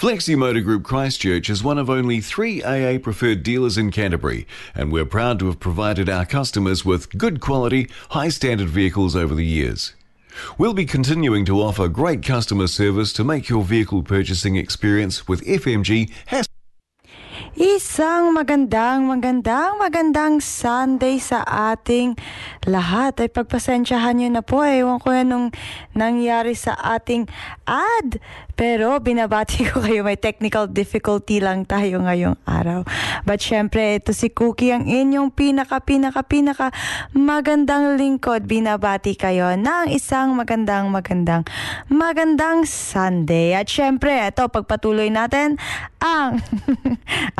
Flexi Motor Group Christchurch is one of only three AA preferred dealers in Canterbury, and we're proud to have provided our customers with good quality, high standard vehicles over the years. We'll be continuing to offer great customer service to make your vehicle purchasing experience with FMG hassle Isang magandang, magandang, magandang Sunday sa ating lahat. Ay pagpasensyahan nyo na po. Ewan ko yan nung nangyari sa ating ad. Pero binabati ko kayo, may technical difficulty lang tayo ngayong araw. But syempre, ito si Cookie, ang inyong pinaka, pinaka, pinaka magandang lingkod. Binabati kayo ng isang magandang, magandang, magandang Sunday. At syempre, ito, pagpatuloy natin ang,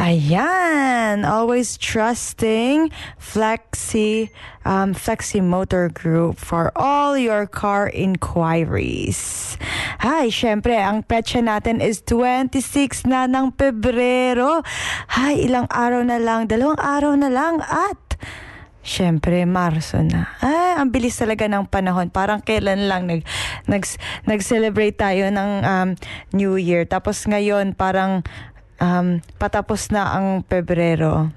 Ayan, always trusting Flexi um, Flexi Motor Group for all your car inquiries. Hi, syempre, ang petsa natin is 26 na ng Pebrero. Hi, ilang araw na lang, dalawang araw na lang at Siyempre, Marso na. Ay, ang bilis talaga ng panahon. Parang kailan lang nag, nag, nag-celebrate tayo ng um, New Year. Tapos ngayon, parang um, patapos na ang Pebrero.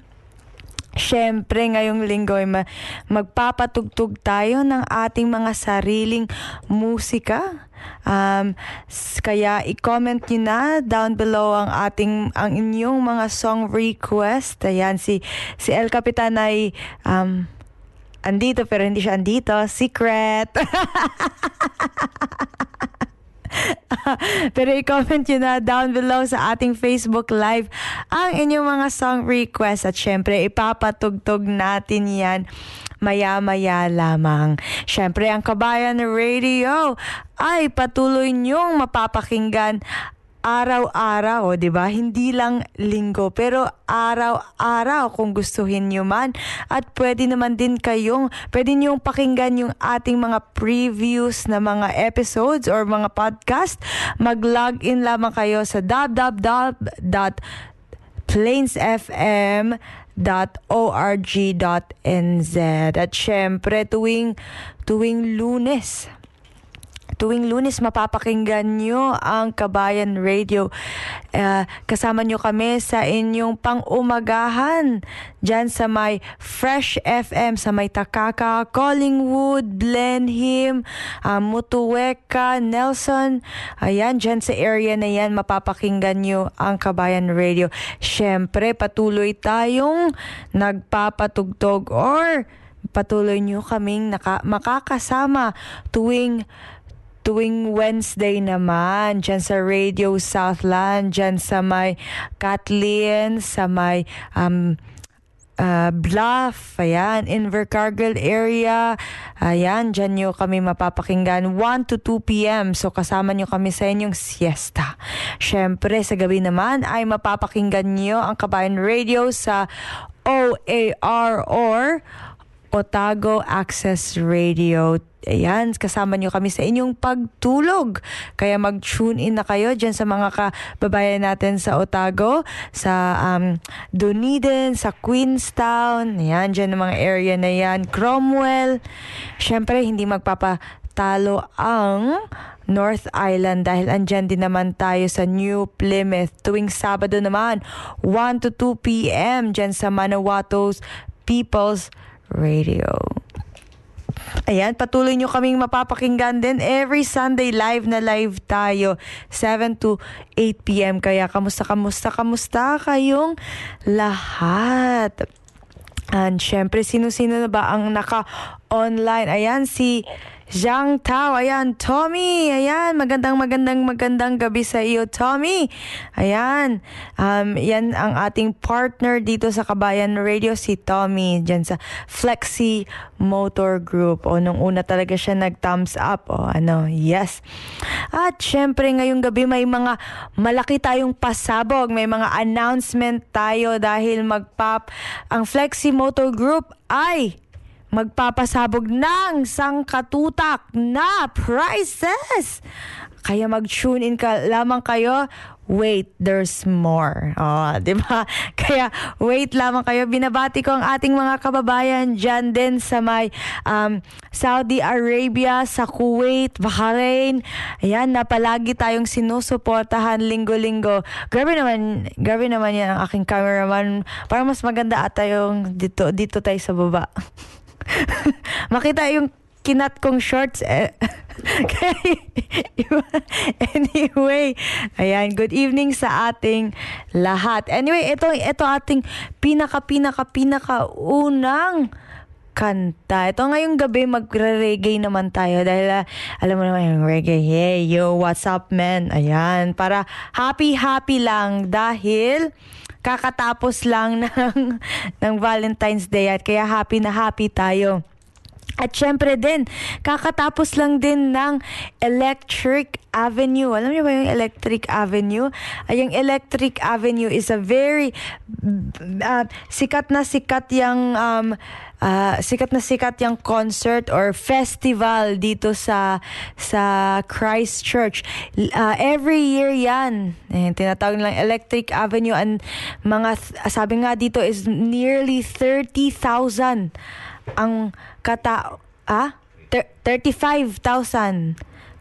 Siyempre, ngayong linggo ay ma- magpapatugtog tayo ng ating mga sariling musika. Um, kaya i-comment nyo na down below ang ating ang inyong mga song request. Ayan, si, si El Capitan ay um, andito pero hindi siya andito. Secret! Pero i-comment nyo na down below sa ating Facebook Live ang inyong mga song request. At syempre, ipapatugtog natin yan maya-maya lamang. Syempre, ang Kabayan Radio ay patuloy nyong mapapakinggan araw-araw, 'di ba? Hindi lang linggo, pero araw-araw kung gustuhin niyo man. At pwede naman din kayong pwede niyo pakinggan yung ating mga previews na mga episodes or mga podcast. Mag-log in lamang kayo sa www plainsfm.org.nz At syempre, tuwing, tuwing lunes, Tuwing lunes, mapapakinggan nyo ang Kabayan Radio. Uh, kasama nyo kami sa inyong pang-umagahan dyan sa may Fresh FM, sa may Takaka, Collingwood, Blenheim, uh, Mutuweka, Nelson. Ayan, dyan sa area na yan, mapapakinggan nyo ang Kabayan Radio. Siyempre, patuloy tayong nagpapatugtog or patuloy nyo kaming naka, makakasama tuwing tuwing Wednesday naman, dyan sa Radio Southland, dyan sa may Kathleen, sa may um, uh, Bluff, ayan, Invercargill area, ayan, dyan nyo kami mapapakinggan 1 to 2 p.m. So kasama nyo kami sa inyong siesta. Siyempre, sa gabi naman ay mapapakinggan nyo ang Kabayan Radio sa OAR or Otago Access Radio Ayan, kasama nyo kami sa inyong pagtulog. Kaya mag-tune in na kayo dyan sa mga kababayan natin sa Otago, sa um, Dunedin, sa Queenstown. Ayan, dyan ang mga area na yan. Cromwell. Siyempre, hindi magpapatalo ang North Island dahil andyan din naman tayo sa New Plymouth tuwing Sabado naman 1 to 2 p.m. dyan sa Manawato's People's Radio. Ayan, patuloy nyo kaming mapapakinggan din every Sunday live na live tayo 7 to 8 p.m. Kaya kamusta, kamusta, kamusta kayong lahat? And syempre, sino-sino na ba ang naka-online? Ayan, si Zhang Tao. Ayan, Tommy. Ayan, magandang magandang magandang gabi sa iyo, Tommy. Ayan, um, yan ang ating partner dito sa Kabayan Radio, si Tommy, dyan sa Flexi Motor Group. O, nung una talaga siya nag-thumbs up. O, ano, yes. At syempre, ngayong gabi may mga malaki tayong pasabog. May mga announcement tayo dahil magpap ang Flexi Motor Group ay magpapasabog ng sangkatutak na prizes. Kaya mag-tune in ka lamang kayo. Wait, there's more. Oh, 'di ba? Kaya wait lamang kayo. Binabati ko ang ating mga kababayan diyan din sa may um, Saudi Arabia, sa Kuwait, Bahrain. Ayan, na palagi tayong sinusuportahan linggo-linggo. Grabe naman, grabe naman 'yan ang aking cameraman. Para mas maganda at tayong dito dito tayo sa baba. Makita yung kinat kong shorts. Eh. anyway, ayan, good evening sa ating lahat. Anyway, ito, ito ating pinaka, pinaka, pinaka unang kanta. Ito ngayong gabi magre-reggae naman tayo dahil uh, alam mo naman yung reggae. Hey, yo, what's up, man? Ayan, para happy-happy lang dahil kakatapos lang ng, ng Valentine's Day at kaya happy na happy tayo. At syempre din, kakatapos lang din ng Electric Avenue. Alam niyo ba yung Electric Avenue? Ay, yung Electric Avenue is a very uh, sikat na sikat yung um, uh, sikat na sikat yung concert or festival dito sa sa Christchurch. Uh, every year yan. Eh, tinatawag nilang Electric Avenue and mga sabi nga dito is nearly 30,000 ang katao, ah, 35,000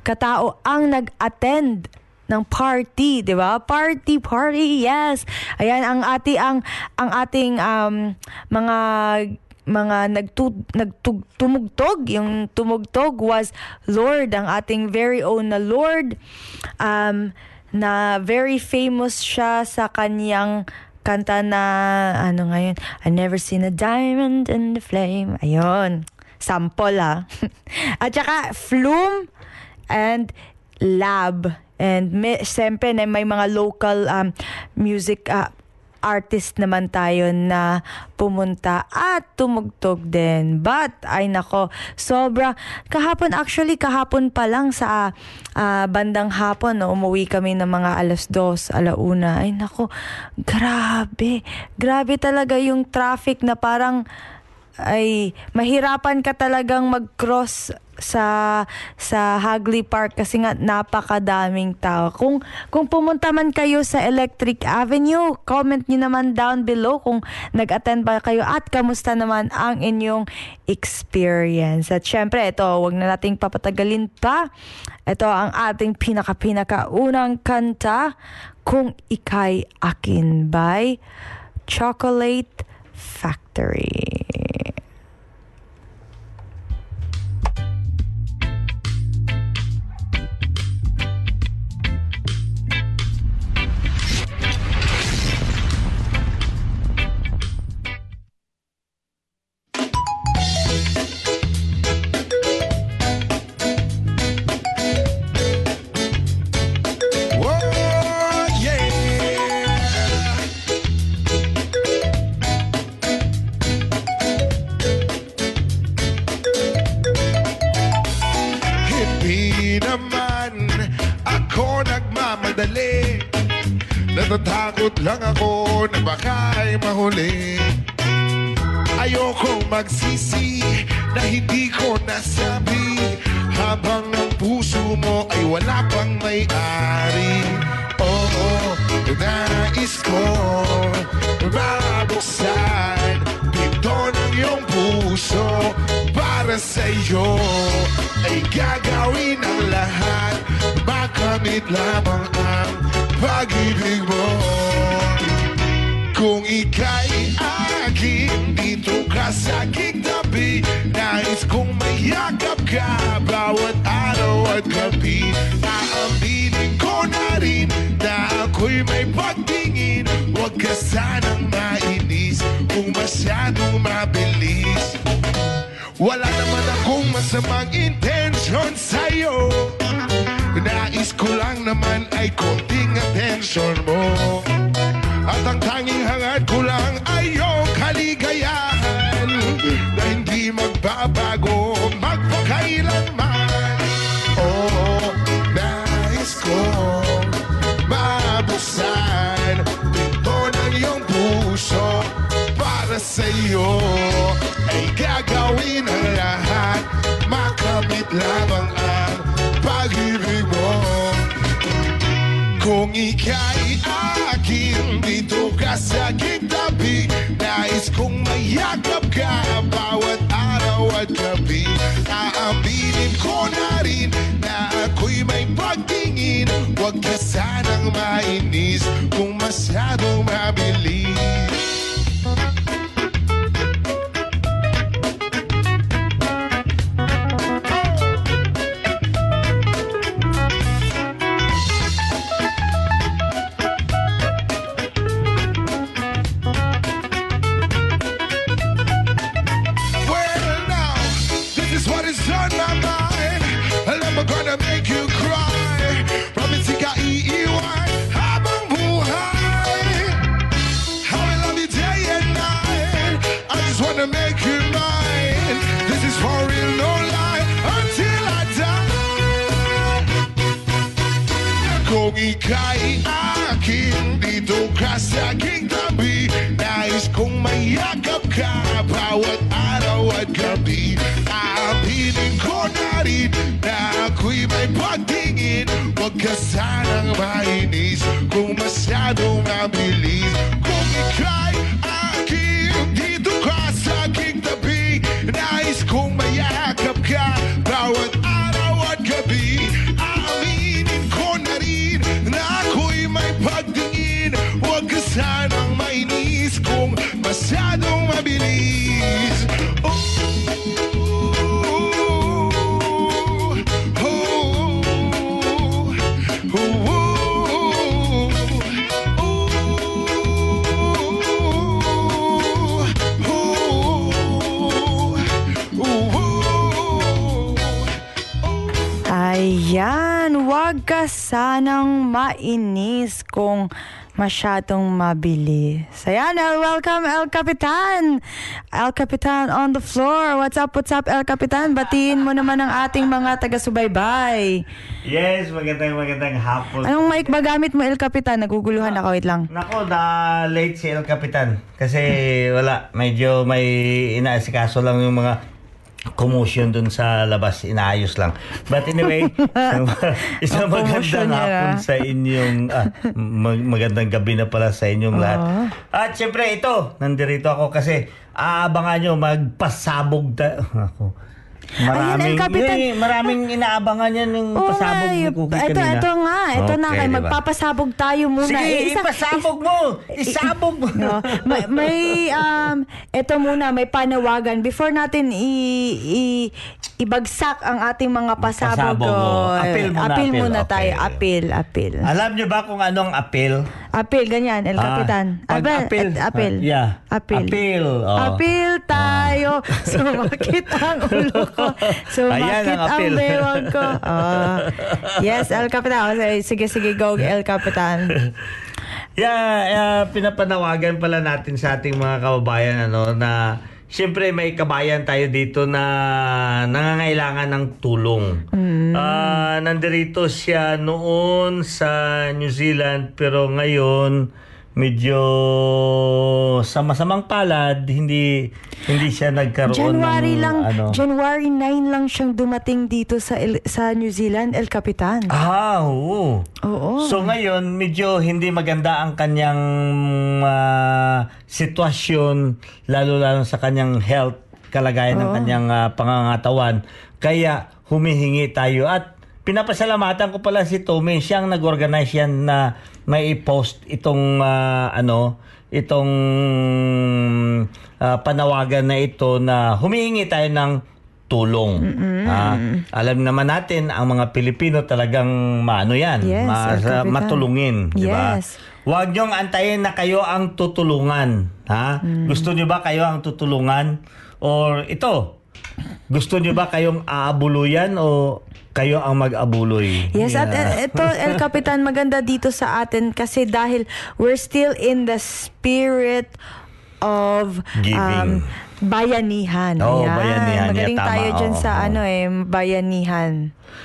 katao ang nag-attend ng party, 'di ba? Party, party, yes. Ayan ang ati ang ang ating um, mga mga nagtug, nagtumugtog yung tumugtog was Lord ang ating very own na Lord um, na very famous siya sa kanyang kanta na ano ngayon I never seen a diamond in the flame ayun sample ah. At saka Flume and Lab. And may, siyempre may mga local um, music uh, artist naman tayo na pumunta at tumugtog din. But, ay nako, sobra. Kahapon, actually, kahapon pa lang sa uh, bandang hapon, no, umuwi kami ng mga alas dos, alauna. Ay nako, grabe. Grabe talaga yung traffic na parang ay mahirapan ka talagang mag-cross sa sa Hagley Park kasi nga napakadaming tao. Kung kung pumunta man kayo sa Electric Avenue, comment niyo naman down below kung nag-attend ba kayo at kamusta naman ang inyong experience. At syempre, ito, wag na nating papatagalin pa. Ito ang ating pinaka-pinaka unang kanta, Kung Ika'y Akin by Chocolate Factory. Magsisi na hindi ko nasabi Habang ang puso mo ay wala pang may-ari. Oo, nais ko mabuksan Pinto ng iyong puso para sa'yo. Ay gagawin ang lahat Makamit lamang ang pag-ibig mo. Kung ika'y Dito ka sa aking tabi Nais kong mayakap ka Bawat araw at gabi Naaminin ko na rin Na ako'y may pagtingin Huwag ka sanang mainis Kung masyadong mabilis wala naman akong masamang intensyon sa'yo Nais ko lang naman ay konting Kung ika'y akin Dito ka sa aking tabi Nais kong mayakap ka Bawat araw at gabi. Aaminin ko na rin Na ako'y may pagtingin. Huwag ka sanang mainis Kung masyadong mabilis mainis Kung masyadong mabilis sanang mainis kung masyadong mabilis. Ayan, El, welcome El Capitan. El Capitan on the floor. What's up, what's up, El Capitan? Batiin mo naman ang ating mga taga-subaybay. Yes, magandang magandang hapon. Anong mic ba gamit mo, El Capitan? Naguguluhan ako, wait lang. Nako, na late si El Capitan. Kasi wala, medyo may inaasikaso lang yung mga commotion dun sa labas, inaayos lang. But anyway, isang magandang hapon ah. sa inyong, ah, mag- magandang gabi na pala sa inyong lahat. At syempre ito, nandirito ako kasi aabangan nyo, magpasabog ta- ako. Ayun, Maraming, El Capitan. yun, maraming inaabangan yan yung Oo pasabog ni Cookie ito, kanina. ito nga, ito na Okay, kay diba? magpapasabog tayo muna. Sige, Eh, isa- ipasabog mo! Isabog mo! No, may, may um ito muna may panawagan before natin i, i ibagsak ang ating mga pasabog. Pasabog, oh. oh. Appeal muna, appeal appeal, muna okay. tayo. Appeal, appeal. Alam nyo ba kung anong appeal? Appeal, ganyan, El Ah, Capitan. pag Appeal. appeal. eh, appeal. Ah, yeah. Appeal. Appeal, oh. Appeal tayo. Sumakit ang ulo ko. Sumakit Ayan ang ang bewang ko. Oh. Yes, El Capitan. Sige, sige, go, El Capitan. Yeah, yeah, pinapanawagan pala natin sa ating mga kababayan ano na Siyempre may kabayan tayo dito na nangangailangan ng tulong. Ah, nandirito siya noon sa New Zealand pero ngayon medyo sa masamang palad hindi hindi siya nagkaroon January ng lang, ano. January 9 lang siyang dumating dito sa El- sa New Zealand, El Capitan. Ah, oo. Oo. So ngayon, medyo hindi maganda ang kanyang ah, sitwasyon, lalo-lalo sa kanyang health, kalagayan ng kanyang ah, pangangatawan. Kaya humihingi tayo at pinapasalamatan ko pala si Tommy, siyang nag-organize yan na may post itong ah, ano, itong ah, panawagan na ito na humihingi tayo ng tulong. Ah, alam naman natin ang mga Pilipino talagang maano yan, Yes, ma- Capitan. matulungin, di ba? Yes. Huwag niyong antayin na kayo ang tutulungan. Ha? Mm. Gusto niyo ba kayo ang tutulungan? Or ito, gusto niyo ba kayong aabuluyan o kayo ang mag-abuloy? Yes, at Yeah. uh, ito, El Capitan, maganda dito sa atin kasi dahil we're still in the spirit of Giving. um, bayanihan. Oo, Ayan. bayanihan. Magaling Yeah, tama. tayo dyan Oo, sa oo. ano eh, bayanihan.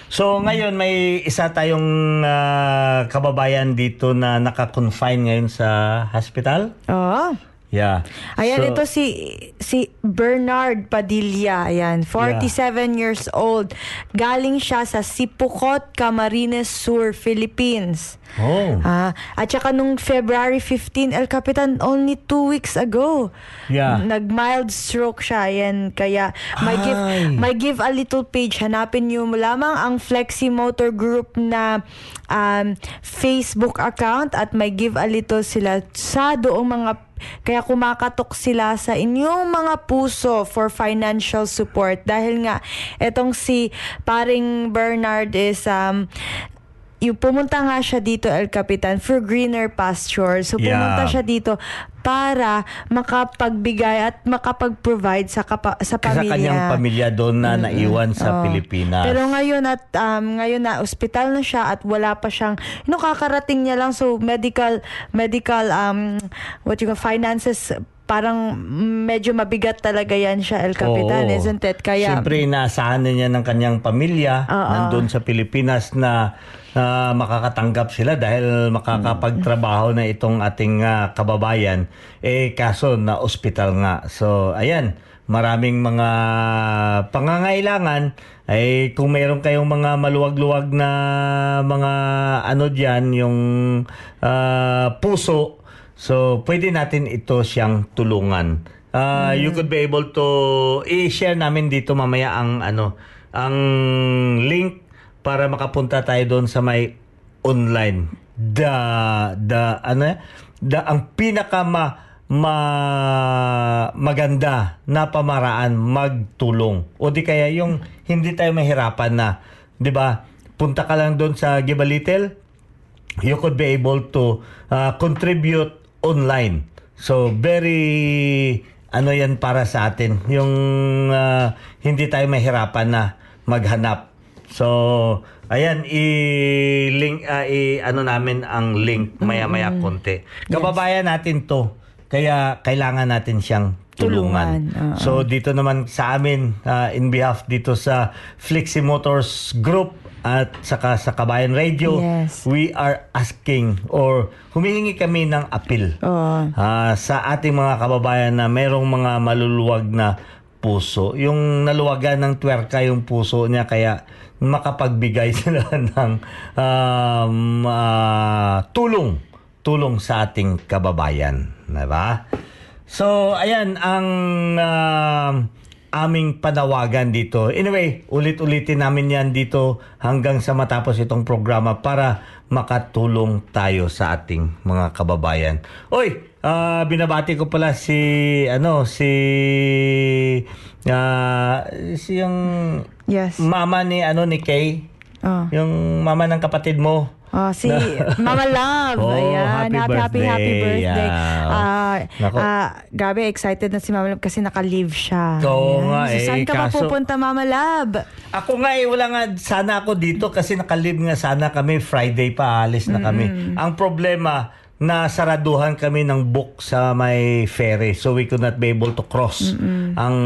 So ngayon may isa tayong ah, kababayan dito na naka-confine ngayon sa hospital. Oo. Yeah. Ayan, So- ito si si Bernard Padilla. Ayan, 47 years old. Galing siya sa Sipukot, Camarines Sur, Philippines. Oh. Ah, at saka nung February 15, El Capitan, only two weeks ago. Yeah. Nag-mild stroke siya. Yan, kaya may give, Ay. may give a little page. Hanapin niyo mo lamang ang Flexi Motor Group na um, Facebook account at may give a little sila sa doong mga kaya kumakatok sila sa inyong mga puso for financial support. Dahil nga etong si paring Bernard is um yung pumunta nga siya dito El Capitan for greener pasture. So pumunta Yeah. siya dito para makapagbigay at makapag-provide sa kapa- sa sa pamilya. kanyang pamilya doon na naiwan sa Oo. Pilipinas. Pero ngayon at um, ngayon na ospital na siya at wala pa siyang you know, kakarating niya lang so medical medical um what you call finances parang medyo mabigat talaga yan siya El Capitan, Oo. isn't it? Kaya Siyempre, inaasahan na niya ng kanyang pamilya Oo. nandun sa Pilipinas na ah, makakatanggap sila dahil makakapagtrabaho na itong ating ah, kababayan. Eh, kaso na ospital nga. So, ayan, maraming mga pangangailangan ay kung mayroon kayong mga maluwag-luwag na mga ano diyan yung ah, puso So, pwede natin ito siyang tulungan. Uh, You could be able to i-share namin dito mamaya ang ano ang link para makapunta tayo doon sa may online. The the ano the ang pinaka ma, ma- maganda na pamaraan magtulong. O di kaya yung hindi tayo mahirapan na, 'di ba? Punta ka lang doon sa Give a Little, you could be able to uh, contribute online. So very ano yan para sa atin yung uh, hindi tayo mahirapan na maghanap. So ayan i-link uh, i ano namin ang link maya-maya konti. Kababayan natin to kaya kailangan natin siyang tulungan. Tulungan, oo. So dito naman sa amin uh, in behalf dito sa Flexi Motors Group at saka sa Kabayan Radio Yes. we are asking or humihingi kami ng apil Oo. ah, sa ating mga kababayan na mayroong mga maluluwag na puso. Yung naluwagan ng twerka yung puso niya kaya makapagbigay sila ng um, ah, tulong tulong sa ating kababayan, 'di ba? So, ayan ang um, aming panawagan dito. Anyway, ulit-ulitin namin 'yan dito hanggang sa matapos itong programa para makatulong tayo sa ating mga kababayan. Oy, ah, binabati ko pala si ano si ah, si yung Yes. mama ni ano ni Kay, Oh. yung mama ng kapatid mo. Oh, si Mama Love. Oh, Ayan. happy Happy, happy, happy birthday. birthday. Yeah. Ah, Nako. ah, grabe, excited na si Mama Love kasi naka-leave siya. Oo Ayan. nga So, eh, saan ka kaso- pupunta, Mama Love? Ako nga eh, wala nga sana ako dito kasi nakalib nga sana kami Friday pa alis na kami. Ang problema na saraduhan kami ng book sa may ferry so we could not be able to cross ang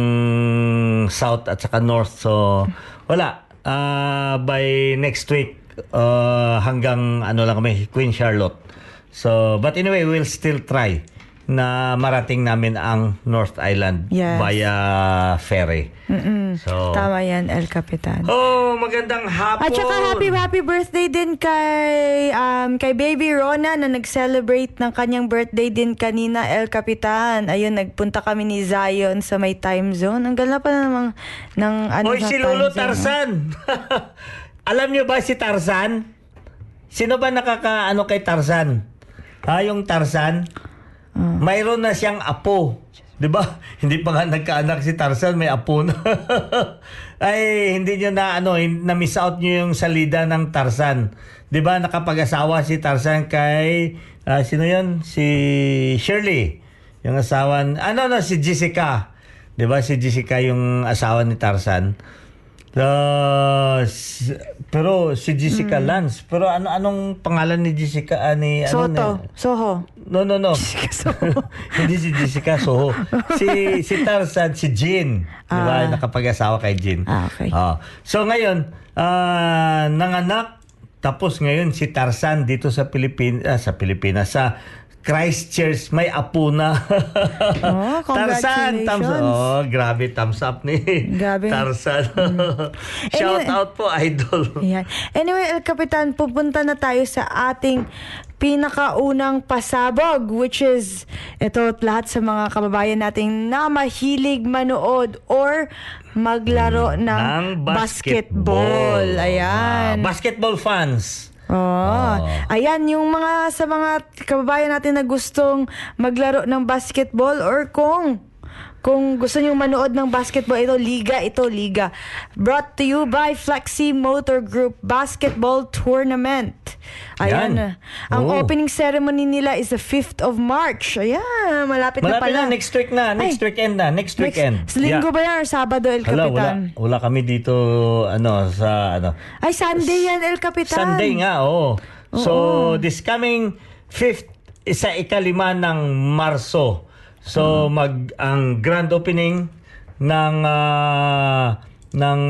south at saka north so wala Ah, by next week ah, hanggang ano lang kami Queen Charlotte so but anyway we'll still try na marating namin ang North Island Yes. via ferry. So Tama yan, El Capitan. Oh, magandang hapon. At saka happy happy birthday din kay um kay Baby Rona na nag-celebrate ng kanyang birthday din kanina El Capitan. Ayun nagpunta kami ni Zion sa may time zone. Ang ganda pa namang ng ano sa si Lolo. Tarzan. Alam niyo ba si Tarzan? Sino ba nakaka ano kay Tarzan? Ha, yung Tarzan? Ah. Mayroon na siyang apo. 'Di ba? Hindi pa nga nagkaanak si Tarzan, may apo na. Ay, hindi niyo na ano, na miss out niyo yung salida ng Tarzan. 'Di ba? Nakapag-asawa si Tarzan kay ah, sino 'yon? Si Shirley. Yung asawa, ano no, si Jessica. 'Di ba si Jessica yung asawa ni Tarzan? Ah, si- pero si Jessica Hmm. Lance. Pero ano anong pangalan ni Jessica ah, ni ano Soto, ni- Soho. No, no, no. Hindi si Jessica Soho. Si si Tarzan, si Jean. Ah. Nakapag-asawa kay Jean. Ah, okay. Ah. So ngayon, ah, nanganak tapos ngayon si Tarzan dito sa Pilipinas, sa Pilipinas sa Christchurch may apo na. Oh, Tarzan, thumbs up. Oh, grabe thumbs up ni Grabe. Mm. Tarzan. Shout Anyway- out po idol. Ayan. Anyway, El Capitan, pupunta na tayo sa ating pinakaunang pasabog which is ito lahat sa mga kababayan nating na mahilig manood or maglaro ng, ng basketball. Ah, Ayan. basketball fans. Oh. Ayan, yung mga sa mga kababayan natin na gustong maglaro ng basketball or kung kung gusto niyo manood ng basketball, ito liga, ito liga. Brought to you by Flexi Motor Group Basketball Tournament. Ayan. Yan. Ang Oh. opening ceremony nila is the 5th of March. Ayan, malapit, na Malapit pala. na, next week na. Next Ay. weekend na. Next Next- weekend. Linggo ba yan or Sabado, El Hala, wala, Capitan? wala kami dito, ano, sa, ano. Ay, Sunday yan, El Capitan. Sunday nga, oo. So, this coming fifth, sa ikalima ng Marso. So, mag, ang grand opening ng, ah, ng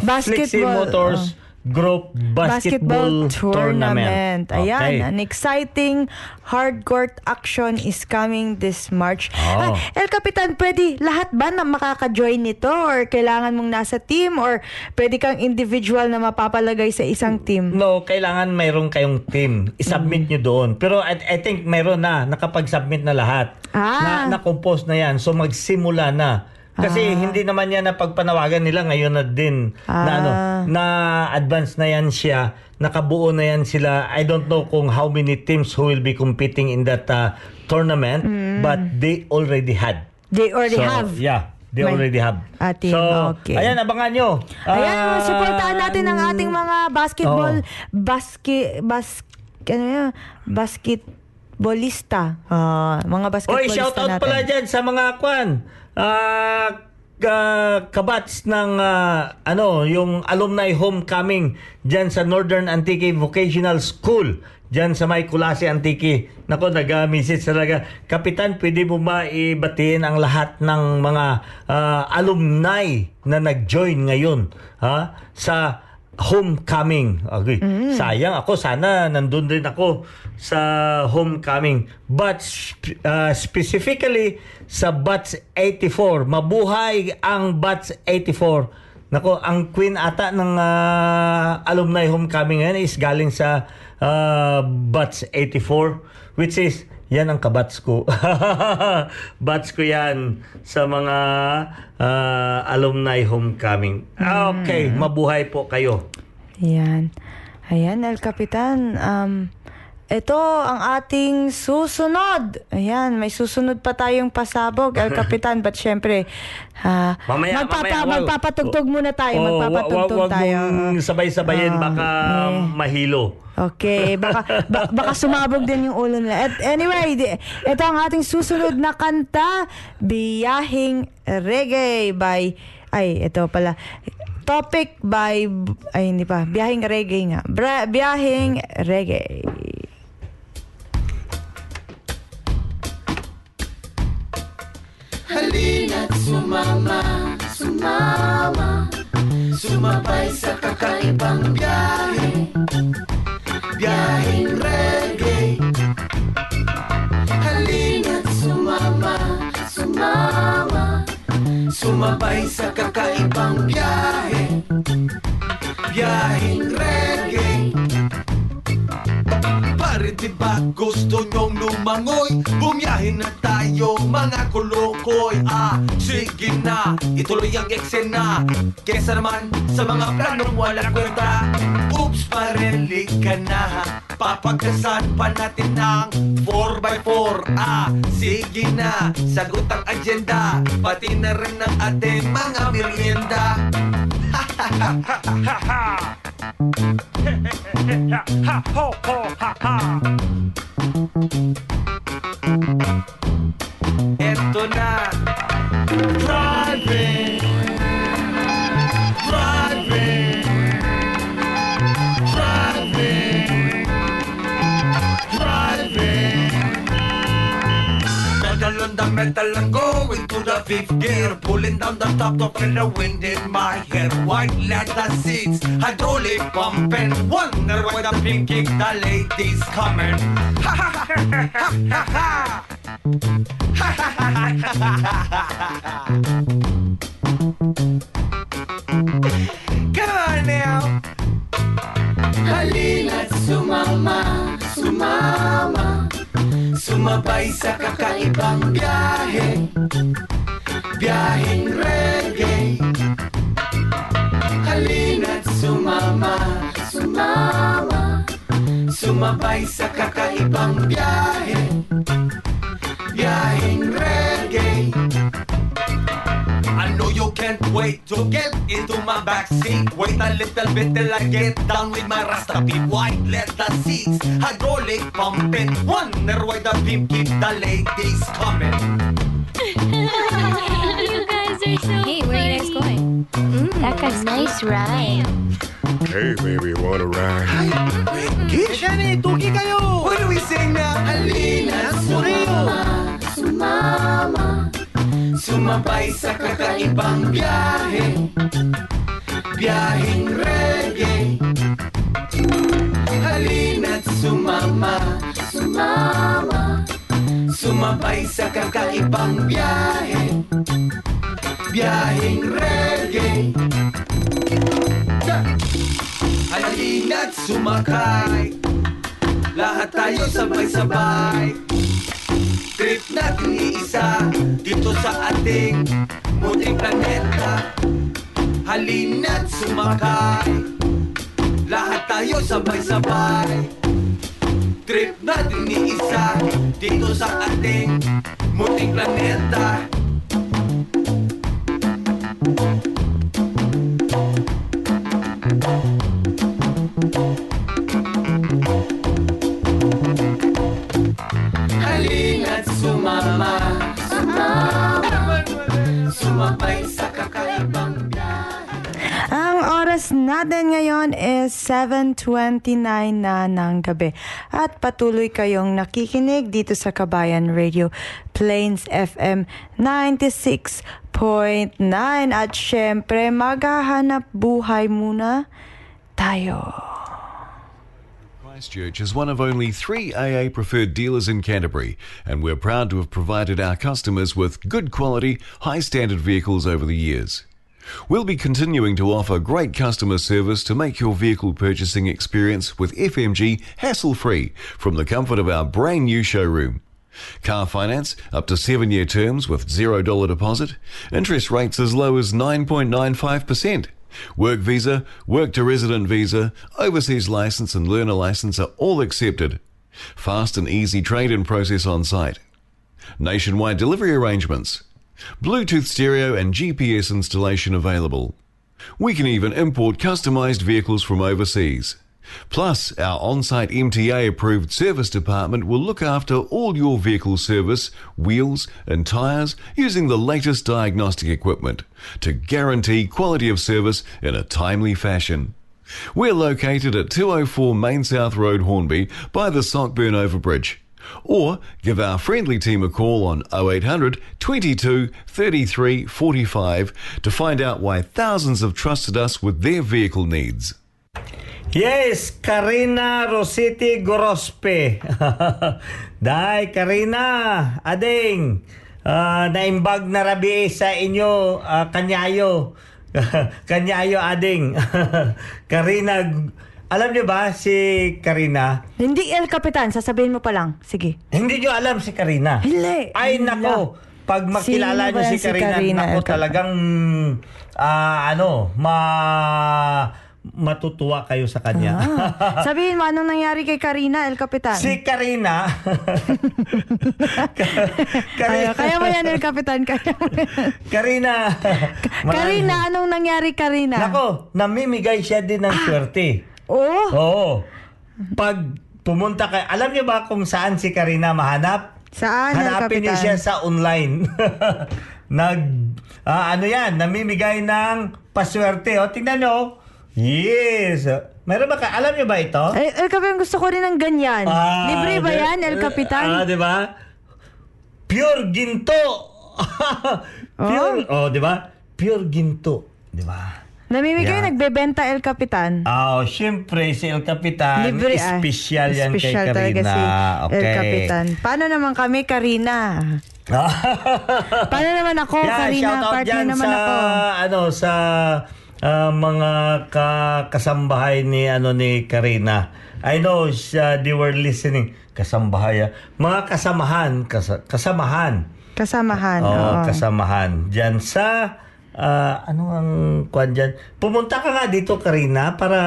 Flexi Basketball, Motors Group Basketball, Tournament. Ayan, Okay. an exciting hardcourt action is coming this March. Oh. Ah, El Capitan, pwede lahat ba na makaka-join nito or kailangan mong nasa team or pwede kang individual na mapapalagay sa isang team? No, kailangan mayroon kayong team. I-submit nyo doon. Pero I, I think mayroon na. Nakapag-submit na lahat. Ah. Na, na-compose na yan. So magsimula na. Kasi hindi naman yan na pagpanawagan nila ngayon na din na Ah. ano na advance na yan siya nakabuo na yan sila I don't know kung how many teams who will be competing in that uh, tournament but they already had They Mm. already so, have. yeah they May- already have Ah, team. so Okay. ayan abangan nyo Ayan, Ah, supportahan natin ang ating mga basketball, Oo. basket, bas, ano yun, basketballista. Ah, mga Oy, basketballista shout out natin. pala dyan sa mga kwan. Ah, ka- kabats ng ah, ano, yung alumni homecoming diyan sa Northern Antique Vocational School diyan sa may Kulase Antique. Nako, nag-message talaga. Kapitan, pwede mo ba ibatiin ang lahat ng mga ah, alumni na nag-join ngayon ha sa homecoming. Okay. Sayang ako sana nandun din ako sa homecoming. But uh, specifically sa Batch 84. Mabuhay ang Batch 84. Nako, ang queen ata ng uh, alumni homecoming ngayon is galing sa uh, Batch 84 which is yan ang kabats ko. Bats ko yan sa mga uh, alumni homecoming. Okay, mabuhay po kayo. Ayan. Ayan, El Capitan. Um, ito ang ating susunod. Ayan, may susunod pa tayong pasabog, El Capitan. But syempre, ah, Mamaya, magpapa- mamaya, wag- magpapatugtog muna tayo. Oh, magpapatugtog wag, wag tayo. mong sabay-sabayin, Ah, baka eh. mahilo. Okay, baka ba- baka sumabog din yung ulo nila. At anyway, di, ito ang ating susunod na kanta, Biyahing Reggae by ay ito pala. Topic by ay hindi pa, Biyahing Reggae nga. Bra, biyahing Reggae. Halina't sumama, sumama. Sumabay sa kakaibang biyahe. Biyaheng reggae. Halina't sumama, sumama. Sumabay sa kakaibang biyahe. Biyaheng reggae Pare diba gusto nyong lumangoy? Bumiyahin na tayo mga kulukoy. Ah, sige na, ituloy ang eksena. Kesa naman sa mga planong walang kwenta. Oops, parelik ka na. Papagkasan pa natin ng 4x4 Ah, sige na, sagot ang agenda. Pati na rin ang ating mga merienda Ito na. Driving Metal and going to the fifth gear Pulling down the top to feel the wind in my hair. White leather seats, hydraulic pumping Wonder why the pink kick the ladies coming. Ha ha ha ha ha ha Come on now. Halina't sumama, sumama Sumabay sa kakaibang biyahe. Biyaheng reggae. Halina't sumama, sumama. Sumabay sa kakaibang biyahe. Biyaheng reggae I know you can't wait to get into my backseat. Wait a little bit till I get down with my rasta beat. White leather seats, hydraulic pumping. Wonder why the pimp keep the ladies coming. you guys are so Hey, where are you guys going? Mm, that guy's nice ride. Hey, baby, wanna ride? Shani, tuki kayo! What do we sing now? Halina, sumama, sumama Sumabay sa kakaibang biyahe. Biyaheng reggae. Halina't sumama, sumama. Sumabay sa kakaibang biyahe. Biyaheng reggae. Halina't sumakay. Lahat tayo sabay-sabay Trip natin iisa Dito sa ating munting planeta. Halina't sumakay. Lahat tayo sabay-sabay. Trip natin iisa Dito sa ating munting planeta oras natin ngayon is 7.29 na ng gabi. At patuloy kayong nakikinig dito sa Kabayan Radio Plains FM 96.9. At syempre, maghahanap buhay muna tayo. Christchurch is one of only three AA preferred dealers in Canterbury, and we're proud to have provided our customers with good quality, high standard vehicles over the years. We'll be continuing to offer great customer service to make your vehicle purchasing experience with FMG hassle free from the comfort of our brand new showroom. Car finance up to seven year terms with $0 deposit, interest rates as low as 9.95%. Work visa, work to resident visa, overseas license, and learner license are all accepted. Fast and easy trade in process on site. Nationwide delivery arrangements. Bluetooth stereo and GPS installation available. We can even import customized vehicles from overseas. Plus, our on site MTA approved service department will look after all your vehicle service, wheels, and tyres using the latest diagnostic equipment to guarantee quality of service in a timely fashion. We're located at 204 Main South Road, Hornby, by the Sockburn Overbridge. Or give our friendly team a call on 0800 22 33 45 to find out why thousands have trusted us with their vehicle needs. Yes, Karina Rositi Gorospe. Dai, Karina, ading, ah, naimbag na rabi sa inyo, ah, kanyayo. kanyayo, ading. Karina, alam niyo ba si Karina? Hindi El Capitan, sasabihin mo pa lang. Sige. Hindi niyo alam si Karina. Hindi. Ay, nako. Pag makilala Sino ba niyo si yan si Karina, Karina nako talagang, ah, ano, ma matutuwa kayo sa kanya. Ah. Sabihin mo, anong nangyari kay Karina El Capitan? Si Karina. Kaya, kaya mo yan El Capitan, kaya mo yan. Karina. Marami- Karina, anong nangyari Karina? Nako, namimigay siya din ng swerte. Oh, Oo. Pag pumunta ka, alam niyo ba kung saan si Karina mahanap? saan El Hanapin niyo siya sa online. Nag, ah, ano yan, namimigay ng paswerte. O, tingnan niyo. Yes. Meron ba ka, alam niyo ba ito? Eh, El Capitan, gusto ko rin ng ganyan. Ah, Libre ba di- yan, El Capitan? Ah, di ba? Pure ginto. Pure, oh, di ba? Pure ginto, di ba? Namimigay, Yeah. nagbebenta El Capitan. Ah, oh, syempre si El Capitan, Libre ah. special yan Special kay Karina. si okay. El Capitan. Paano naman kami, Karina? Paano naman ako, yeah, Karina? Partner naman sa, ako. ano, sa ah, mga ka, kasambahay ni, ano, ni Karina. I know uh, they were listening. Kasambahay. ah. Mga kasamahan. Kasa, kasamahan. Kasamahan. Oo, oo. kasamahan. Diyan sa, ah, ano ang kwan dyan? Pumunta ka nga dito, Karina, para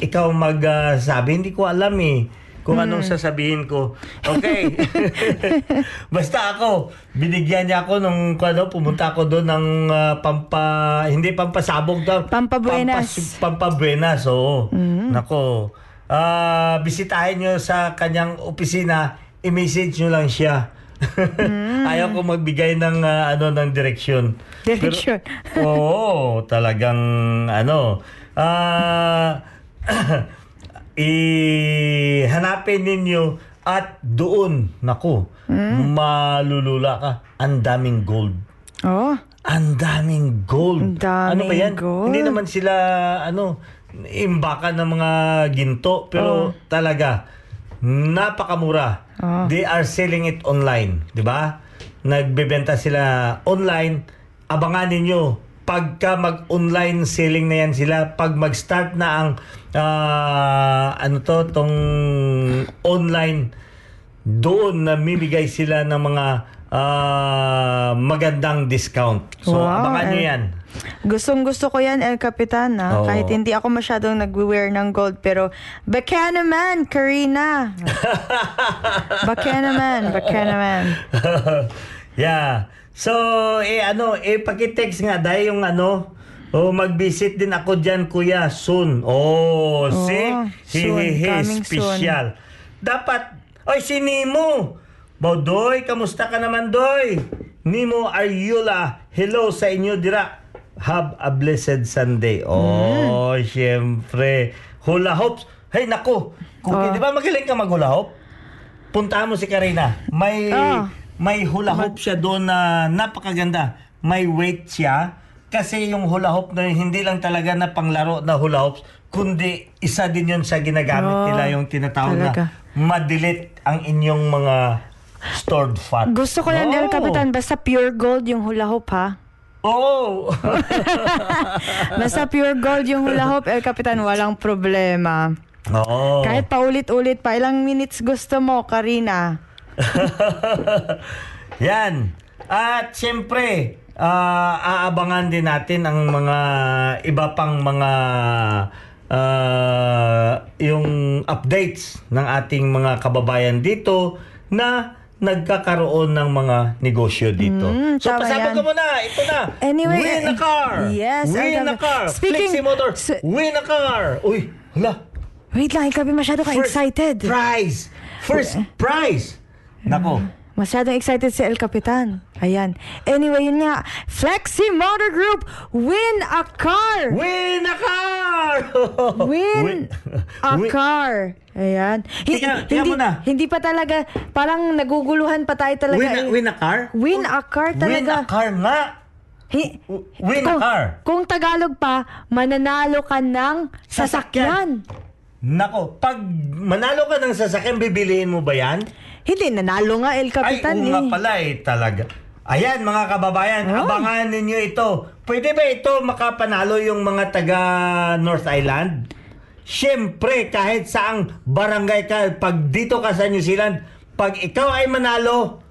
ikaw magsabi. Hindi ko alam eh kung anong sasabihin ko. Okay. Basta ako, binigyan niya ako nung ano, pumunta ako doon ng ah, pampa, hindi pampasabog daw. Pampabuenas. Pampas- pampabuenas, oo. Nako. Ah, bisitahin nyo sa kanyang opisina, i-message nyo lang siya. Ayaw ko magbigay ng ah, ano ng direksyon. Direksyon. Pero- Oo, talagang ano. Ah ihanapin ninyo at doon, naku, malulula ka. Ang daming gold. Oh, Ang daming gold. Ang daming ano ba yan? gold. Hindi naman sila, ano, imbakan ng mga ginto. Pero talaga, napakamura. Oh. They are selling it online. Di ba? Nagbebenta sila online. Abangan ninyo. Pagka mag-online selling na yan sila, pag mag-start na ang ah, ano to, tong online doon namimigay sila ng mga ah, magandang discount. So, Wow, abangan nyo eh. yan. gustong gusto ko yan, El Capitan. Ha? Oo. Kahit hindi ako masyadong nag-wear ng gold. Pero, baka naman, Karina. baka naman, baka naman. yeah. So, eh ano, eh paki-text nga dahil yung ano, oh, mag-visit din ako diyan kuya soon. Oh, see? soon, Hehehe, coming soon. special. Dapat, oy si Nemo. Bodoy, kamusta ka naman, Doy? Nemo Ariola, hello sa inyo dira. Have a blessed Sunday. Oh, Mm. syempre. Hula hoops. Hey, nako. Kung Oh. di ba magaling ka mag-hula hoop? Puntahan mo si Karina. May Oh. may hula hoop siya doon na napakaganda. May weight siya. Kasi yung hula hoop na yun, hindi lang talaga na panglaro na hula hoops, kundi isa din yun sa ginagamit Oh, nila yung tinatawag talaga. na madelete ang inyong mga stored fat. Gusto ko El Oh. Capitan. Basta pure gold yung hula hoop, ha? Oo. Basta pure gold yung hula hoop, El Capitan, walang problema. Oo. Kahit paulit-ulit pa, ilang minutes gusto mo, Karina? Yan. At siyempre, ah, aabangan din natin ang mga iba pang mga ah, yung updates ng ating mga kababayan dito na nagkakaroon ng mga negosyo dito. Mm, so pasabog ka muna, ito na. Anyway, win a eh, car. yes, Win a car. Speaking- Flexi Motor, win a car. Uy, hala. Wait lang, ikaw masyado ka First excited. Prize. First prize. Nako. Masyadong excited si El Capitan. Ayan. Anyway, yun nga. Flexi Motor Group, win a car! Win a car! Win a Win- car. Ayan. Hi- Tika- tika hindi, muna. hindi pa talaga, parang naguguluhan pa tayo talaga. Win a, eh. win a car? Win a car Win a talaga. car nga. Hi- Win a kung, car. Kung Tagalog pa, mananalo ka ng sasakyan. Nako, pag manalo ka ng sasakyan, bibilihin mo ba yan? Hindi, nanalo nga El Capitan Ay, oo nga eh. pala eh, talaga. Ayan mga kababayan, Oh. abangan ninyo ito. Pwede ba ito makapanalo yung mga taga North Island? Siyempre, kahit saang barangay ka, pag dito ka sa New Zealand, pag ikaw ay manalo,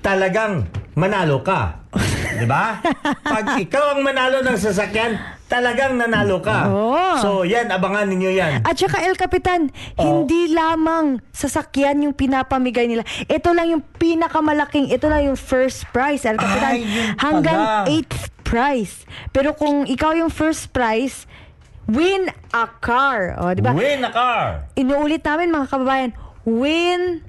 talagang manalo ka. Di ba? Pag ikaw ang manalo ng sasakyan, talagang nanalo ka. Oo. So, yan, abangan ninyo yan. At saka El Capitan, Oh. hindi lamang sasakyan yung pinapamigay nila. Ito lang yung pinakamalaking, ito lang yung first prize, El Capitan. Ay, hanggang eighth prize. Pero kung ikaw yung first prize, win a car. O, di ba? Win a car. Inuulit namin mga kababayan, win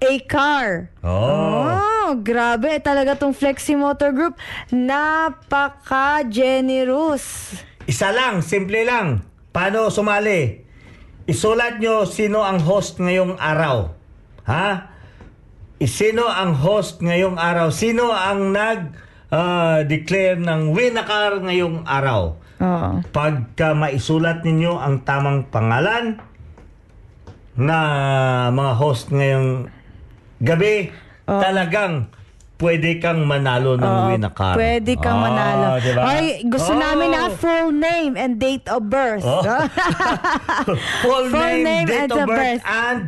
a car. Oh. Oh, grabe talaga tong Flexi Motor Group. Napaka-generous. Isa lang, simple lang. Paano sumali? Isulat nyo sino ang host ngayong araw. Ha? Sino ang host ngayong araw? Sino ang nag-declare ng win a car ngayong araw? Oo. Pagka maisulat ninyo ang tamang pangalan na mga host ngayong gabi, talagang pwede kang manalo ng Oo, win a car. Pwede kang Ah, manalo. diba? Ay, gusto Oh. namin na full name and date of birth. Oh. Full, Full name, name date and of the birth, birth. and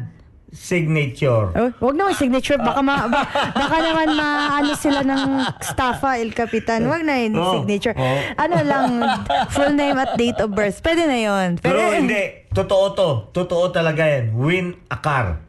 signature. Oh, wag naman signature. Baka, ma, ba- baka naman maano sila ng staffa, El Capitan. Wag na yun, Oh, signature. oh. Ano lang, full name at date of birth. Pwede na yun. Pero hindi, totoo to. Totoo talaga yan. Win a car.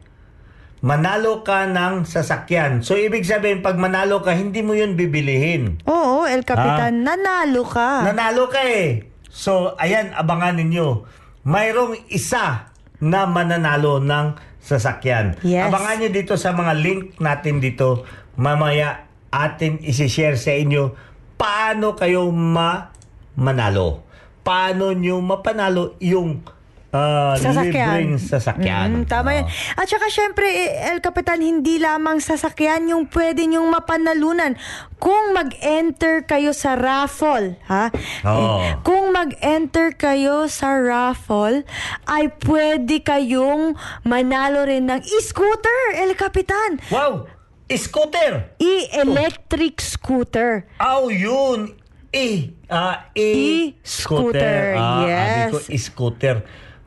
Manalo ka ng sasakyan. So, ibig sabihin, pag manalo ka, hindi mo yun bibilihin. Oo, El Capitan, nanalo ka. Nanalo ka eh. So, ayan, abangan ninyo. Mayroong isa na mananalo ng sasakyan. Yes. Abangan nyo dito sa mga link natin dito. Mamaya atin isi-share sa inyo paano kayo ma manalo. Paano nyo mapanalo yung ah, libreng sasakyan. Mm, tama yan. At saka syempre, eh, El Capitan, hindi lamang sasakyan yung pwede nyong mapanalunan. Kung mag-enter kayo sa raffle, ha? Oo. Eh, kung mag-enter kayo sa raffle, ay pwede kayong manalo rin ng e-scooter, El Capitan. Wow! Scooter! E-electric scooter. Aw, yun! E, ah, e, E-scooter, Ah, yes. Ko, e-scooter.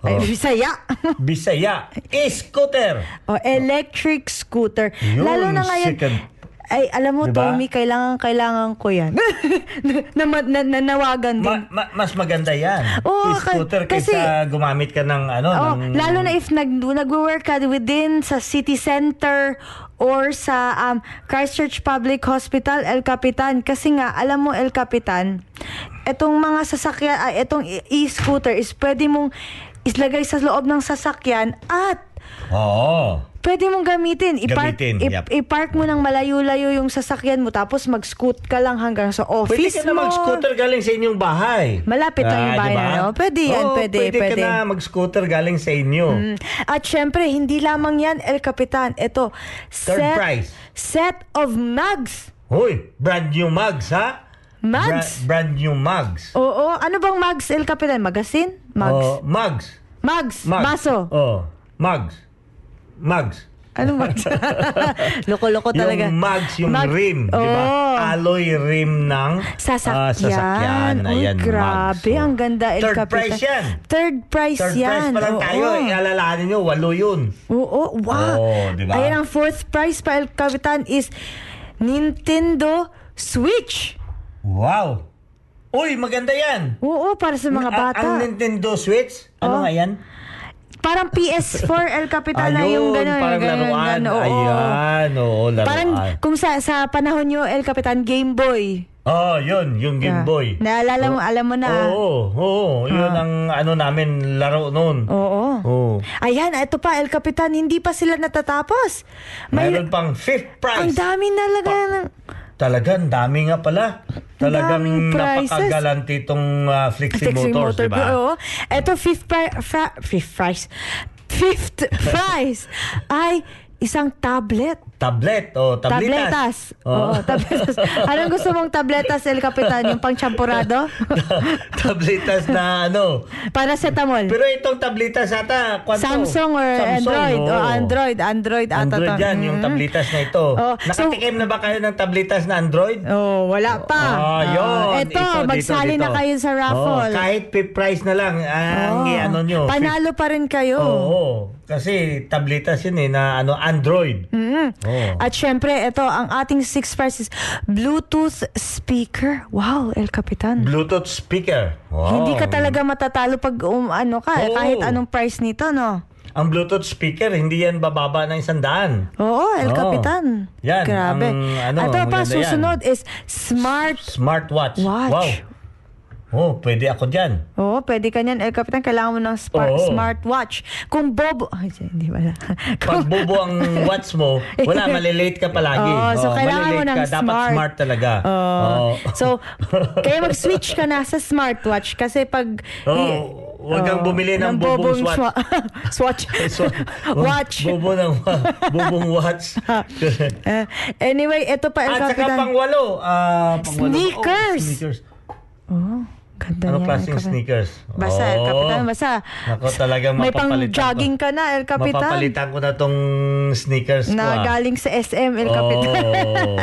Oh, Bisaya. Bisaya, e-scooter. O, electric scooter. Yun, Lalo na ngayon. second. Ay, alam mo, Diba? Tommy, kailangan, kailangan ko yan. na, na, na, nanawagan din. Ma- ma- mas maganda yan. Oo, e-scooter ka- kasi- kaysa gumamit ka ng ano. Oh, ng, lalo na if nag, nag-work ka within sa city center or sa um, Christchurch Public Hospital, El Capitan. Kasi nga, alam mo, El Capitan, etong mga sasakyan, ay, etong e- e-scooter is pwede mong islagay sa loob ng sasakyan at Oo. Pwede mong gamitin. I-park, Gamitin, i- yep. i-park mo ng malayo-layo yung sasakyan mo tapos mag-scoot ka lang hanggang sa Pwede office ka na mo. mag-scooter galing sa inyong bahay. Malapit lang yung Ah, bahay diba? na, no? Pwede yan, Oo, pwede, pwede. pwede. ka na mag-scooter galing sa inyo. Mm. At syempre, hindi lamang yan, El Capitan. Ito, Third set, prize. set of mugs. Hoy, brand new mugs, ha? Mags? brand new mugs. Oo, ano bang Mags El Capitan? Magazine? Mags? Oh, mugs. Mags, Mugs. baso. Oh, mugs. Mugs. Ano Mags? Loko-loko talaga. Yung mugs, yung Mag- rim, di ba? Alloy rim ng Sasakyan. ah, sasakyan. Uy, Ayan, grabe. mugs. Oh. Ang ganda, El Third Capitan. price yan. Third price Third yan. price pa lang Oo. tayo. Ialalahanin nyo, walo yun. Oo, wow. Oo, di ba? Ayan, ang fourth prize pa, El Capitan, is Nintendo Switch. Wow. Uy, maganda yan. Oo, para sa mga bata. Ang Nintendo Switch, ano Oh. nga yan? Parang PS4 El Capitan na Ayun, yung gano'n. parang gano'n, laruan. gano'n, oo. Ayan, oo, laruan. Parang kung sa sa panahon nyo, El Capitan, Game Boy. Oh, yun, yung Game Ah. Boy. Naalala mo, alam mo na. Oo, oo, yun Ah. ang ano namin laro noon. Oo. Oo. Ayan, ito pa, El Capitan, hindi pa sila natatapos. Mayroon pang fifth prize. Ang dami nalaga. ng Talagang dami nga pala. Talagang napakagalanti itong uh, Flixie, Flexi Motors, di ba? Oo. Ito, fifth, pri- fra- fifth prize. Fifth prize ay isang tablet. Tablet o tablitas. Tabletas. Oo. Oo, tabletas. Anong gusto mong tabletas, El Capitan? Yung pang champurado? tablitas na ano. Paracetamol. Pero itong tablitas ata, kwanto? Samsung or Samsung, Android? oo. O Android. Android ata Android to. yan, yung Mm. tablitas na ito. Oh, so- Nakatikim na ba kayo ng tablitas na Android? Oh, wala pa. Ah, yun. ito, Ito, magsali dito, na dito. kayo sa raffle. Oh, kahit price na lang, ang Oh, ano nyo. Panalo pa rin kayo. Oo, kasi tablitas yun eh, na ano, Android. Mm. Oh. At syempre, ito, ang ating six prizes, Bluetooth speaker. Wow, El Capitan. Bluetooth speaker. Wow. Hindi ka talaga matatalo pag um, ano ka, Oo. kahit anong price nito, no? Ang Bluetooth speaker, hindi yan bababa ng isang daan. Oo, El Oo. Capitan. Yan, Grabe. ang ano, Ito pa, maganda yan. susunod is smart Smartwatch. watch. Wow. Oh, pwede ako dyan. Oo, pwede ka niyan, El Capitan. Kailangan mo ng smart, Oo. smartwatch. Kung bobo... Ay, hindi wala. Pag bubo ang watch mo, wala, malilate ka palagi. Oo, so Oh, kailangan mo malilate ng ka. Dapat smart. smart talaga. Oo. Oo. So, kaya mag-switch ka na sa smartwatch kasi pag... Oo, huwag kang bumili ng bubong swatch. swa- swatch. So, Watch. Bobo ng bubong watch. Eh, anyway, ito pa, At saka Capitan. pang walo. ah, pangwalo. Sneakers. Oh, sneakers. Oh, ganda Ano klaseng El sneakers? Basa, El Oh. Capitan, basa. Ako talagang May pang ko. jogging ka na, El Capitan. Mapapalitan ko na tong sneakers ko. Na ah. galing sa SM, El Capitan.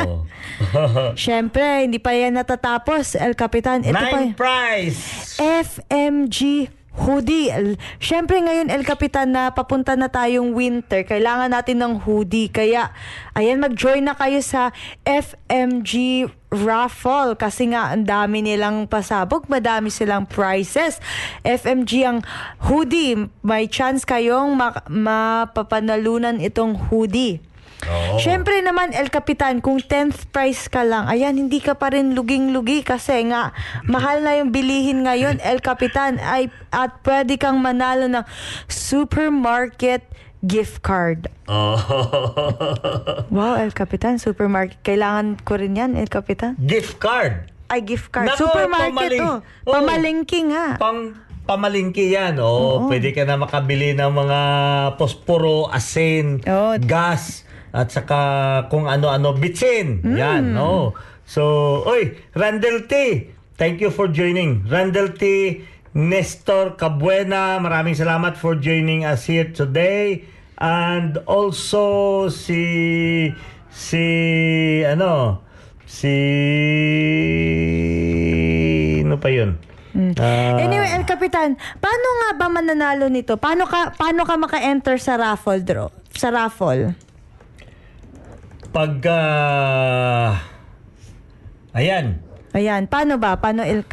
Oh. Siyempre, hindi pa yan natatapos, El Capitan. Ito pa. Nine prize. FMG hoodie. El- Siyempre ngayon El Capitan na papunta na tayong winter, kailangan natin ng hoodie. Kaya ayan mag-join na kayo sa FMG raffle kasi nga ang dami nilang pasabog, madami silang prizes. FMG ang hoodie, may chance kayong ma- mapapanalunan itong hoodie. Oo. Siyempre naman, El Capitan, kung 10th price ka lang, ayan, hindi ka pa rin luging-lugi kasi nga, mahal na yung bilihin ngayon, El Capitan, ay, at pwede kang manalo ng supermarket gift card. Oh. Wow, El Capitan, supermarket. Kailangan ko rin yan, El Capitan. Gift card. Ay, gift card. Nako, supermarket, pamaling- oh. Oh. Pamalingking, ha. Pang pamalingki yan. Oh, pwede ka na makabili ng mga posporo, asin, Oo. gas, at saka kung ano-ano, bitsin. Yan, oh. So, oy, Randall T, thank you for joining. Randall T, Nestor Cabuena, maraming salamat for joining us here today. And also si si ano si ano pa yun? Ah, Anyway, El Capitan, paano nga ba mananalo nito? Paano ka paano ka maka-enter sa raffle draw? Sa raffle? pag ah, ayan Ayan, paano ba? Paano El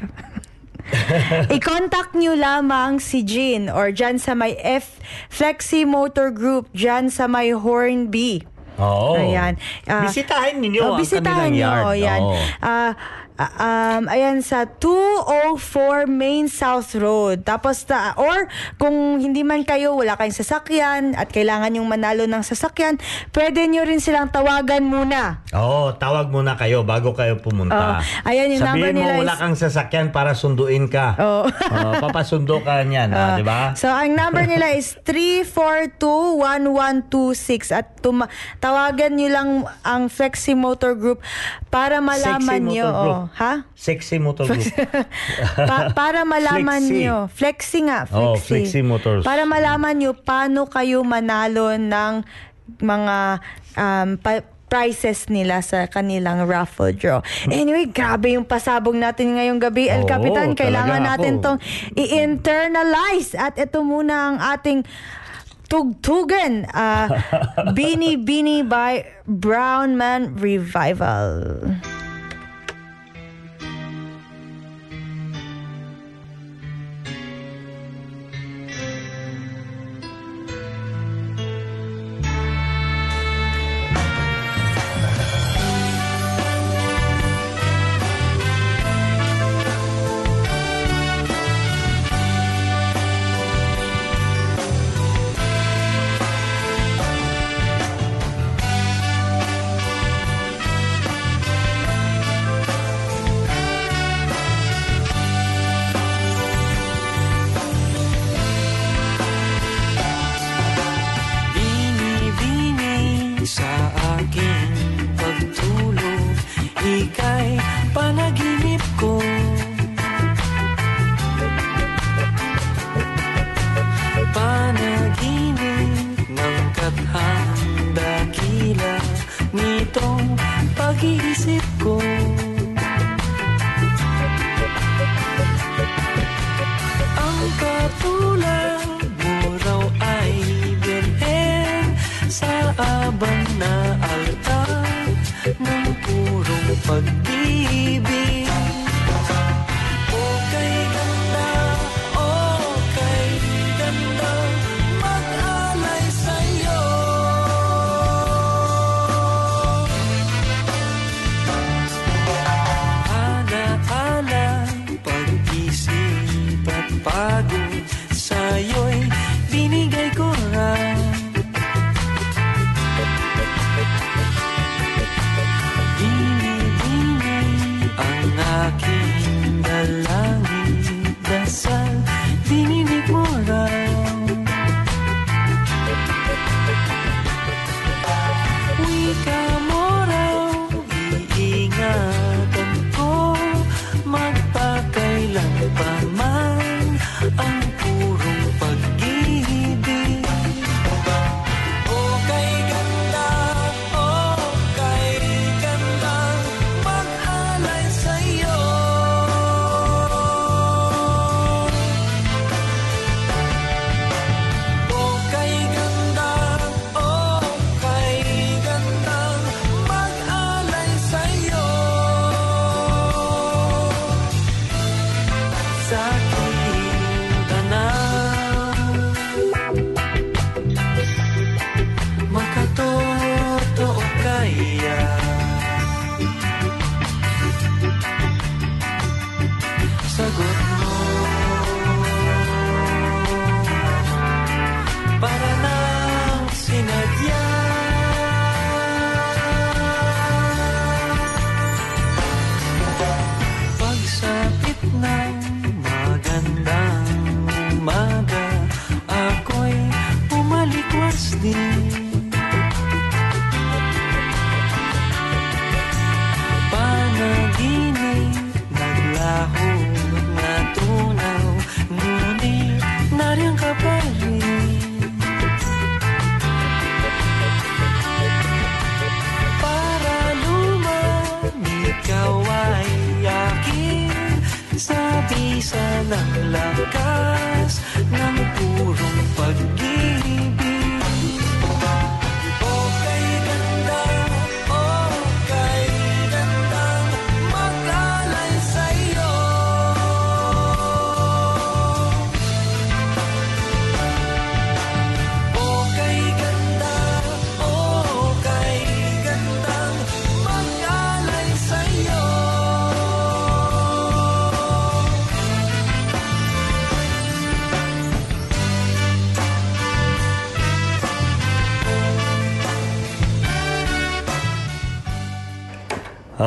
I-contact nyo lamang si Jean or dyan sa may F Flexi Motor Group dyan sa may Hornby. Oo. Ayan. Ah, bisitahin ninyo oh, ang bisitahin kanilang yard. oh, yan. Oo. Ah, ah, um, ayan sa 204 Main South Road. Tapos, ta, or kung hindi man kayo, wala kayong sasakyan at kailangan yung manalo ng sasakyan, pwede nyo rin silang tawagan muna. Oo, tawag muna kayo bago kayo pumunta. Oh, ayan, yung Sabihin number nila mo wala is- kang sasakyan para sunduin ka. Oo. Oo, papasundo ka niyan, ah, Ah, di ba? So, ang number nila is 342-1126 at tuma- tawagan nyo lang ang Flexi Motor Group para malaman Sexy nyo. Oh. Ha? Sexy Motor Group. Pa- para malaman Flexi. nyo. Flexi nga. Flexi. Oh, Flexi Motors. Para malaman nyo paano kayo manalo ng mga um, pa- prizes nila sa kanilang raffle draw. Anyway, grabe yung pasabog natin ngayong gabi. El Oo, Capitan, kailangan talaga natin ako. tong i-internalize. At ito muna ang ating tugtugan. Uh, Bini Bini by Brown Man Revival.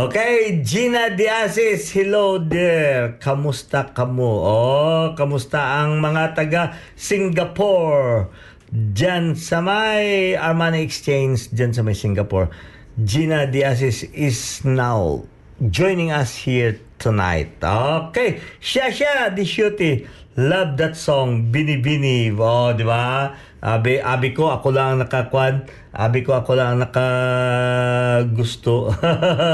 Okay, Gina Diazis, hello there. Kamusta kamo? Oh, kamusta ang mga taga Singapore? Diyan sa may Armani Exchange, diyan sa may Singapore. Gina Diazis is now joining us here tonight. Okay. Siya siya, di Shuti. Love that song, Bini Bini. Oh, di ba? Abi, abi ko, ako lang ang nakakwan. Abi ko, ako lang ang nakagusto.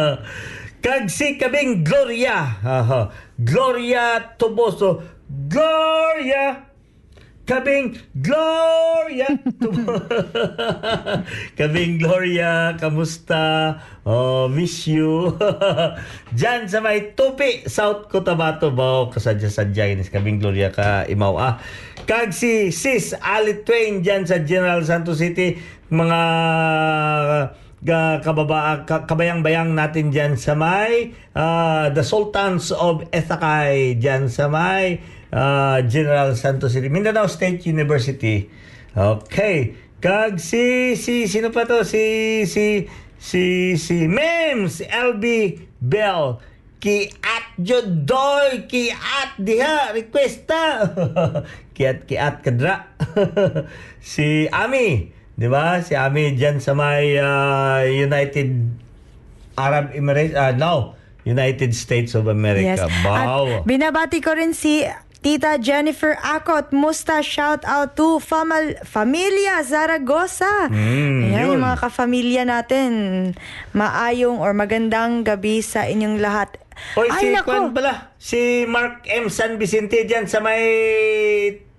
Kag si kabing Gloria. Aha. Gloria Toboso. Gloria! Kabing Gloria! Kabing Gloria, kamusta? Oh, miss you. Diyan sa may Tupi, South Cotabato ba? Kasadya-sadya inis Kabing Gloria ka imaw ah. Kag si Sis Ali Twain diyan sa General Santos City, mga ga kababa ka- kabayang-bayang natin diyan sa may ah, The Sultans of Ethakay diyan sa may ah, General Santos City Mindanao State University. Okay. Kag si si sino pa to? Si si si si Mems LB Bell. Ki at jodoy ki at diha requesta. Ki at ki at kadra. Si Ami di ba? Si Ami diyan sa may ah, United Arab Emirates ah no United States of America. Wow At binabati ko rin si Tita Jennifer Akot. Musta shout out to Famal Familia Zaragoza. Mm, Ayan, yun. yung mga kafamilya natin. Maayong or magandang gabi sa inyong lahat. Oy, si nako. Kwan pala, si Mark M. San Vicente dyan sa may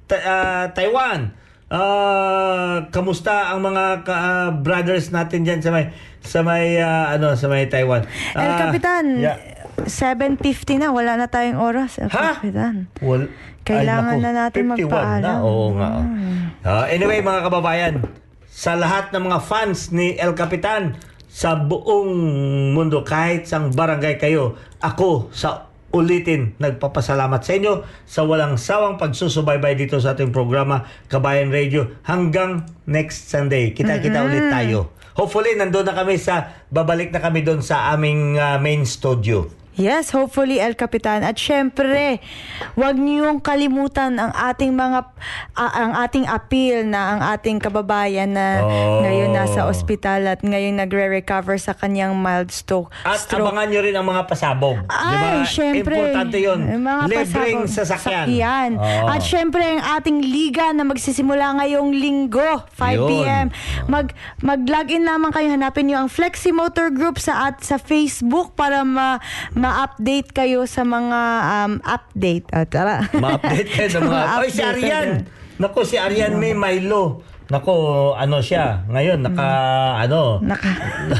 ta- ah, Taiwan. Ah, kamusta ang mga ka- ah, brothers natin dyan sa may sa may ah, ano sa may Taiwan? El Ah, Capitan, yeah. 7.50 na. Wala na tayong oras. El Ha? Capitan. Well, Kailangan na natin 51 magpaalam. Na. Oo nga. oh. Ah, anyway, mga kababayan, sa lahat ng mga fans ni El Capitan sa buong mundo, kahit sa barangay kayo, ako sa ulitin, nagpapasalamat sa inyo sa walang sawang pagsusubaybay dito sa ating programa Kabayan Radio hanggang next Sunday. Kita-kita ulit tayo. Hopefully, nandun na kami sa, babalik na kami doon sa aming ah, main studio. Yes, hopefully El Capitan. At syempre, huwag niyong kalimutan ang ating mga ah, ang ating appeal na ang ating kababayan na Oh. ngayon nasa ospital at ngayon nagre-recover sa kanyang mild stroke. At stroke. abangan nyo rin ang mga pasabog. Ay, Di ba? syempre. Importante yun. Yung Mga Libreng pasabog- sasakyan. sakyan. Oo. At syempre, ang ating liga na magsisimula ngayong linggo, 5 Yun. p.m. Mag, mag-login naman kayo. Hanapin nyo ang Flexi Motor Group sa, at, sa Facebook para ma, ma-update kayo sa mga um, update. Ah, tara. Ma-update kayo ng mga... Oy, si Arian! Nako, si Arian May Milo. Nako, ano siya? Ngayon, naka... Ano? Naka,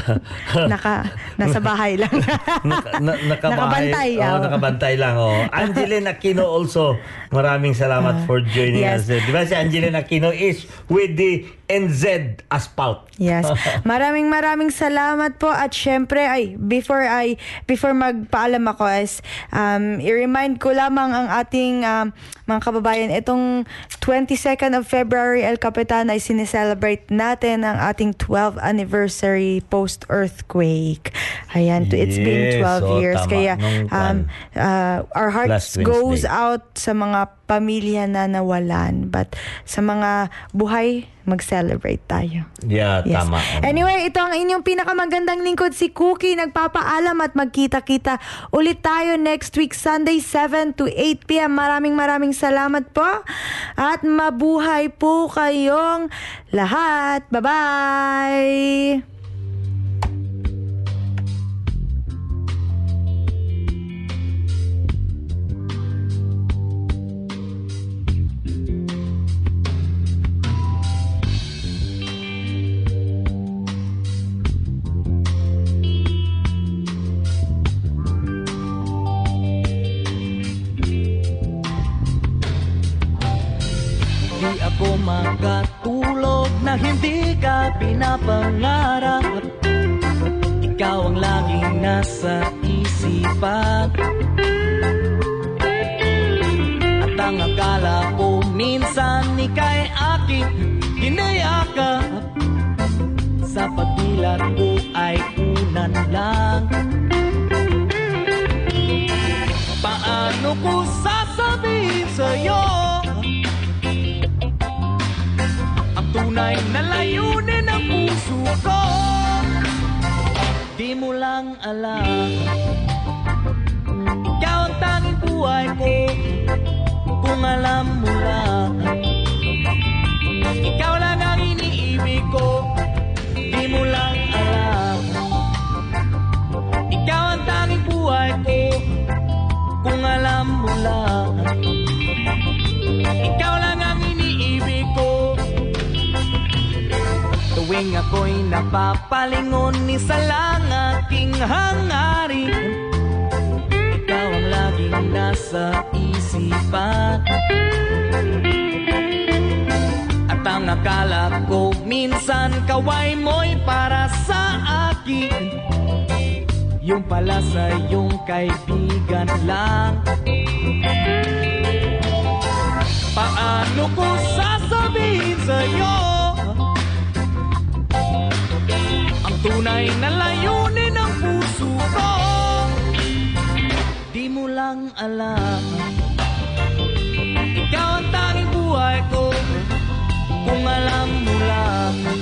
naka, nasa bahay lang. naka, na, nakabahay. Nakabantay, Oh, oh. nakabantay lang. Oh. Angeline Aquino also. Maraming salamat for joining yes. us. Di ba si Angeline Aquino is with the NZ Asphalt. Yes. Maraming maraming salamat po at syempre ay before I before magpaalam ako is um i-remind ko lamang ang ating um, mga kababayan itong 22nd of February El Capitan ay sineselebrate natin ang ating 12th anniversary post earthquake. Ayan, to- it's been Yes, 12 oh, years tama. kaya um uh, our hearts goes out sa mga pamilya na nawalan but sa mga buhay mag-celebrate tayo. Yeah, Yes. tama. Anyway, ito ang inyong pinakamagandang lingkod si Cookie. Nagpapaalam at magkita-kita ulit tayo next week Sunday 7 to 8 p.m. Maraming maraming salamat po. At mabuhay po kayong lahat. Bye-bye! akala ko. Minsan kaway mo'y para sa akin. Yung pala sa iyong kaibigan lang. Paano ko sasabihin sa'yo? Ang tunay na layunin ng puso ko. Di mo lang alam. kung alam